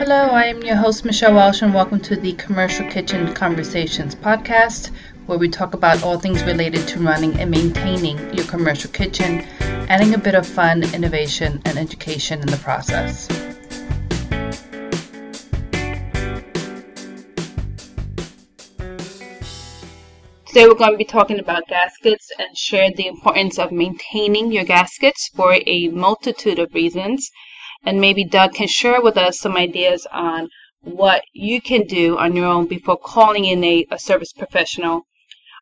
Hello, I am your host, Michelle Walsh, and welcome to the Commercial Kitchen Conversations podcast, where we talk about all things related to running and maintaining your commercial kitchen, adding a bit of fun, innovation, and education in the process. Today we're going to be talking about gaskets and share the importance of maintaining your gaskets for a multitude of reasons. And maybe Doug can share with us some ideas on what you can do on your own before calling in a, a service professional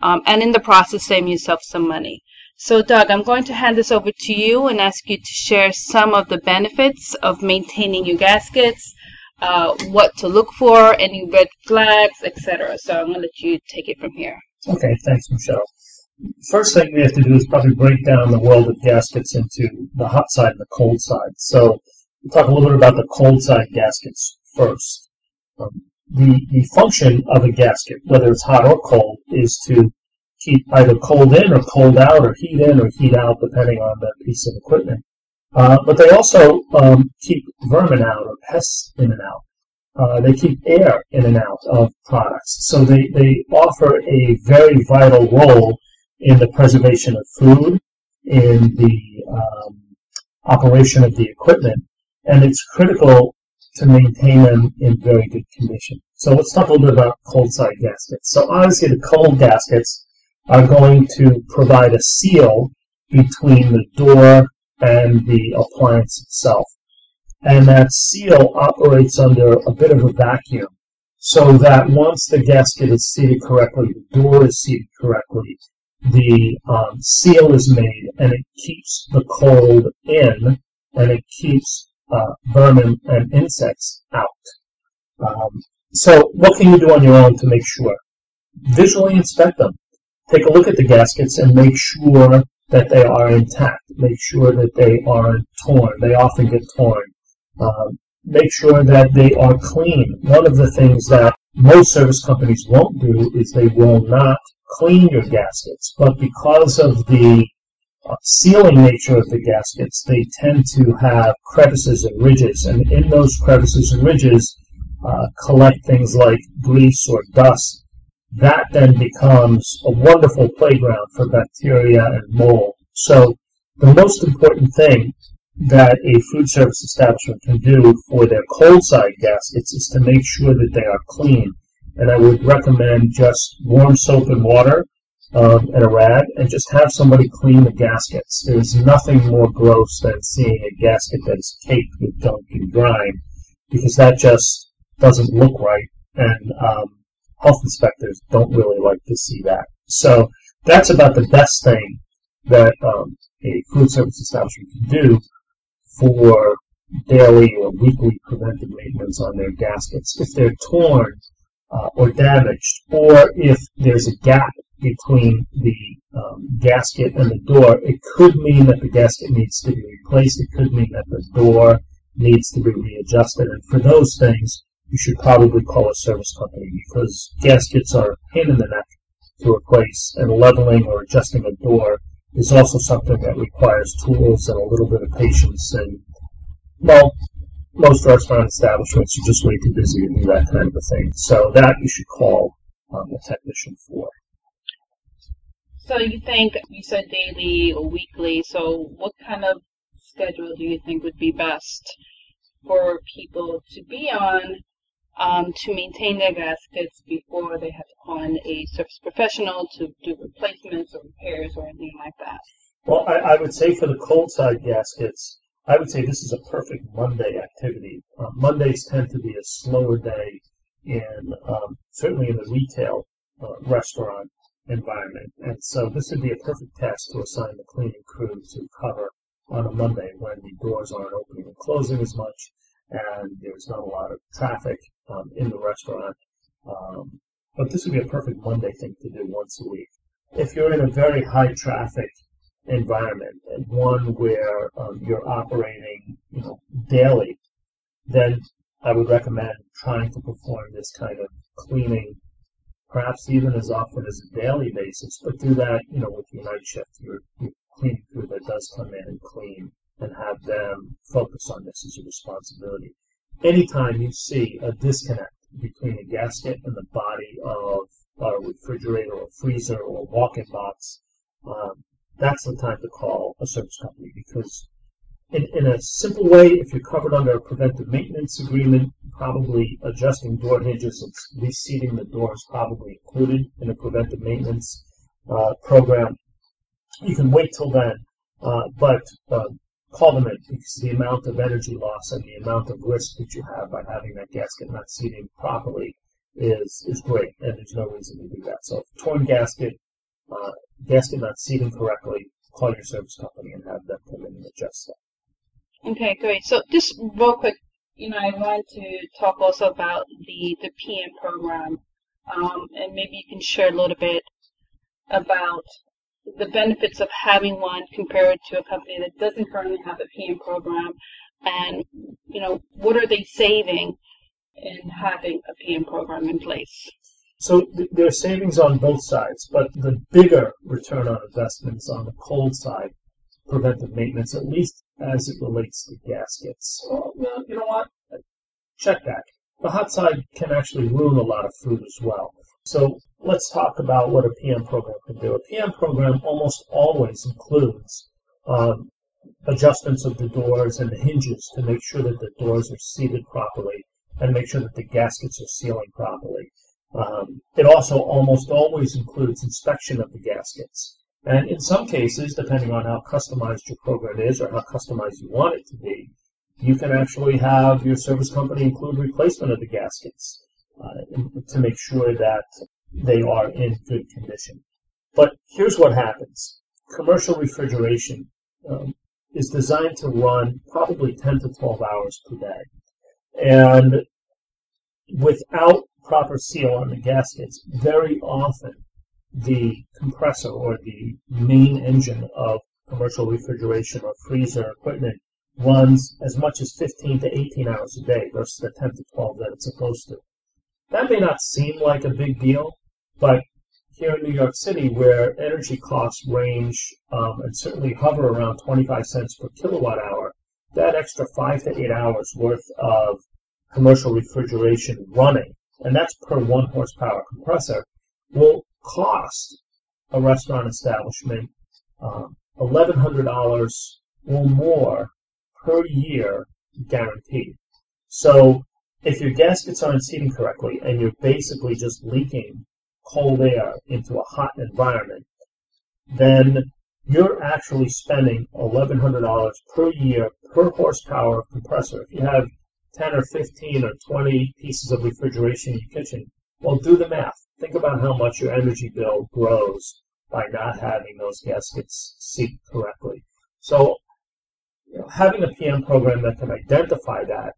um, and in the process saving yourself some money. So Doug, I'm going to hand this over to you and ask you to share some of the benefits of maintaining your gaskets, uh, what to look for, any red flags, etc. So I'm going to let you take it from here. Okay, thanks, Michelle. First thing we have to do is probably break down the world of gaskets into the hot side and the cold side. So talk a little bit about the cold side gaskets first. Um, the, the function of a gasket, whether it's hot or cold, is to keep either cold in or cold out or heat in or heat out depending on the piece of equipment. Uh, but they also um, keep vermin out or pests in and out. Uh, they keep air in and out of products. So they, they offer a very vital role in the preservation of food, in the um, operation of the equipment, and it's critical to maintain them in very good condition. So let's talk a little bit about cold side gaskets. So obviously the cold gaskets are going to provide a seal between the door and the appliance itself and that seal operates under a bit of a vacuum so that once the gasket is seated correctly, the door is seated correctly, the um, seal is made and it keeps the cold in and it keeps uh, vermin and insects out. Um, so what can you do on your own to make sure? Visually inspect them. Take a look at the gaskets and make sure that they are intact. Make sure that they aren't torn. They often get torn. Um, make sure that they are clean. One of the things that most service companies won't do is they will not clean your gaskets, but because of the sealing nature of the gaskets, they tend to have crevices and ridges, and in those crevices and ridges uh, collect things like grease or dust. That then becomes a wonderful playground for bacteria and mold. So the most important thing that a food service establishment can do for their cold side gaskets is to make sure that they are clean. And I would recommend just warm soap and water um, and a rag and just have somebody clean the gaskets. There's nothing more gross than seeing a gasket that is caked with gunk and grime because that just doesn't look right. And um, health inspectors don't really like to see that. So that's about the best thing that um, a food service establishment can do for daily or weekly preventive maintenance on their gaskets. If they're torn uh, or damaged, or if there's a gap between the um, gasket and the door, it could mean that the gasket needs to be replaced. It could mean that the door needs to be readjusted. And for those things, you should probably call a service company because gaskets are a pain in the neck to replace, and leveling or adjusting a door is also something that requires tools and a little bit of patience. And, well, most restaurant establishments are just way too busy to do that kind of a thing. So that you should call um, a technician for. So you think, you said daily or weekly, so what kind of schedule do you think would be best for people to be on um, to maintain their gaskets before they have to call in a service professional to do replacements or repairs or anything like that. Well, I, I would say for the cold side gaskets, I would say this is a perfect Monday activity. Uh, Mondays tend to be a slower day in um, certainly in the retail uh, restaurant environment, and so this would be a perfect task to assign the cleaning crew to cover on a Monday when the doors aren't opening and closing as much, and there's not a lot of traffic um, in the restaurant. Um, but this would be a perfect Monday thing to do once a week. If you're in a very high traffic environment one where um, you're operating, you know, daily, then I would recommend trying to perform this kind of cleaning, perhaps even as often as a daily basis, but do that, you know, with your night shift, your, your cleaning crew that does come in and clean and have them focus on this as a responsibility. anytime you see a disconnect between a gasket and the body of a refrigerator or freezer or walk-in box, um, that's the time to call a service company because in, in a simple way, if you're covered under a preventive maintenance agreement, probably adjusting door hinges and reseating the door is probably included in a preventive maintenance uh, program. You can wait till then, uh, but uh, call them in because the amount of energy loss and the amount of risk that you have by having that gasket not seating properly is is great, and there's no reason to do that. So, torn gasket, uh, gasket not seating correctly, call your service company and have them come in and adjust that. Okay, great. So just real quick, you know, I wanted to talk also about the the PM program, um, and maybe you can share a little bit about the benefits of having one compared to a company that doesn't currently have a PM program, and you know, what are they saving in having a PM program in place? So th- there are savings on both sides, but the bigger return on investments on the cold side preventive maintenance, at least as it relates to gaskets. Well, you know what? Check that. The hot side can actually ruin a lot of food as well. So let's talk about what a PM program can do. A PM program almost always includes um, adjustments of the doors and the hinges to make sure that the doors are seated properly and make sure that the gaskets are sealing properly. Um, it also almost always includes inspection of the gaskets. And in some cases, depending on how customized your program is or how customized you want it to be, you can actually have your service company include replacement of the gaskets uh, to make sure that they are in good condition. But here's what happens. Commercial refrigeration um, is designed to run probably 10 to 12 hours per day. And without proper seal on the gaskets, very often the compressor or the main engine of commercial refrigeration or freezer equipment runs as much as 15 to 18 hours a day versus the 10 to 12 that it's supposed to. That may not seem like a big deal, but here in New York City, where energy costs range um, and certainly hover around 25 cents per kilowatt hour, that extra five to eight hours worth of commercial refrigeration running, and that's per one horsepower compressor, will cost a restaurant establishment um, $1,100 or more per year guaranteed. So if your gaskets aren't seating correctly and you're basically just leaking cold air into a hot environment, then you're actually spending $1,100 per year per horsepower of compressor. If you have 10 or 15 or 20 pieces of refrigeration in your kitchen, well, do the math. Think about how much your energy bill grows by not having those gaskets seat correctly. So, you know, having a PM program that can identify that,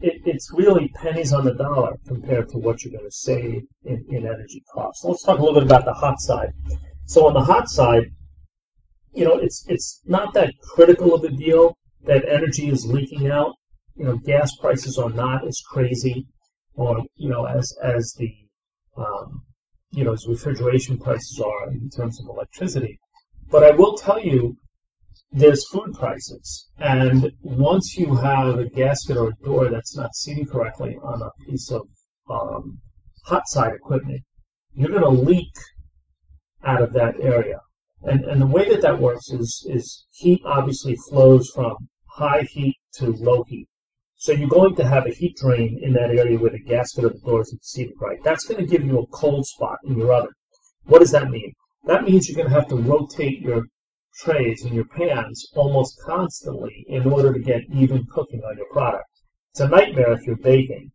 it, it's really pennies on the dollar compared to what you're going to save in, in energy costs. Let's talk a little bit about the hot side. So on the hot side, you know, it's it's not that critical of a deal that energy is leaking out. You know, gas prices are not as crazy, or you know, as as the um, you know, as refrigeration prices are in terms of electricity. But I will tell you, there's food prices, and once you have a gasket or a door that's not seating correctly on a piece of um, hot side equipment, you're going to leak out of that area. And, and the way that that works is, is heat obviously flows from high heat to low heat. So you're going to have a heat drain in that area where the gasket of the door is seated right. That's going to give you a cold spot in your oven. What does that mean? That means you're going to have to rotate your trays and your pans almost constantly in order to get even cooking on your product. It's a nightmare if you're baking,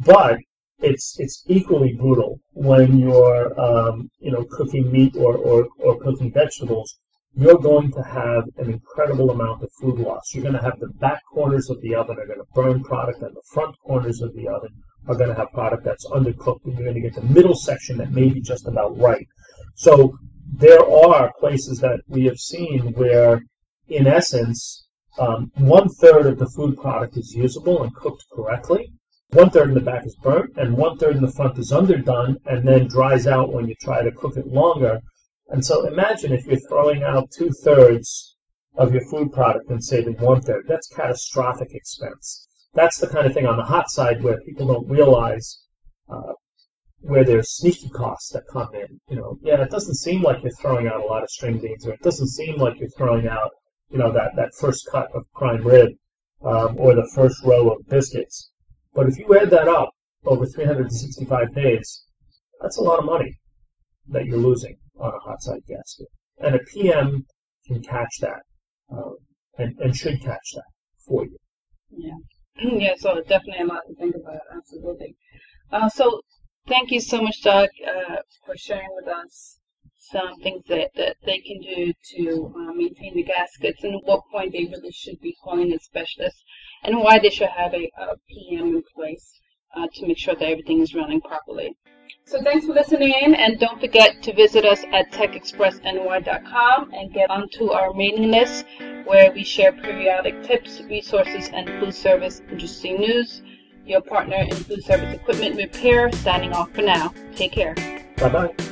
but it's it's equally brutal when you're um, you know cooking meat or, or, or cooking vegetables you're going to have an incredible amount of food loss. You're going to have the back corners of the oven are going to burn product, and the front corners of the oven are going to have product that's undercooked, and you're going to get the middle section that may be just about right. So there are places that we have seen where, in essence, um, one third of the food product is usable and cooked correctly. One third in the back is burnt, and one third in the front is underdone and then dries out when you try to cook it longer and so imagine if you're throwing out two thirds of your food product and saving one third. That's catastrophic expense. that's the kind of thing on the hot side where people don't realize uh, where there's sneaky costs that come in. You know, yeah, it doesn't seem like you're throwing out a lot of string beans, or it doesn't seem like you're throwing out, you know, that, that first cut of prime rib um, or the first row of biscuits. But if you add that up over 365 days, that's a lot of money that you're losing on a hot side gasket. And a PM can catch that um, and, and should catch that for you. Yeah. yeah, so definitely a lot to think about. Absolutely. Uh, so thank you so much, Doug, uh, for sharing with us some things that, that they can do to uh, maintain the gaskets and what point they really should be calling a specialist and why they should have a, a PM in place uh, to make sure that everything is running properly. So thanks for listening in and don't forget to visit us at techexpressny.com and get onto our mailing list where we share periodic tips, resources, and food service interesting news. Your partner in food service equipment repair signing off for now. Take care. Bye bye.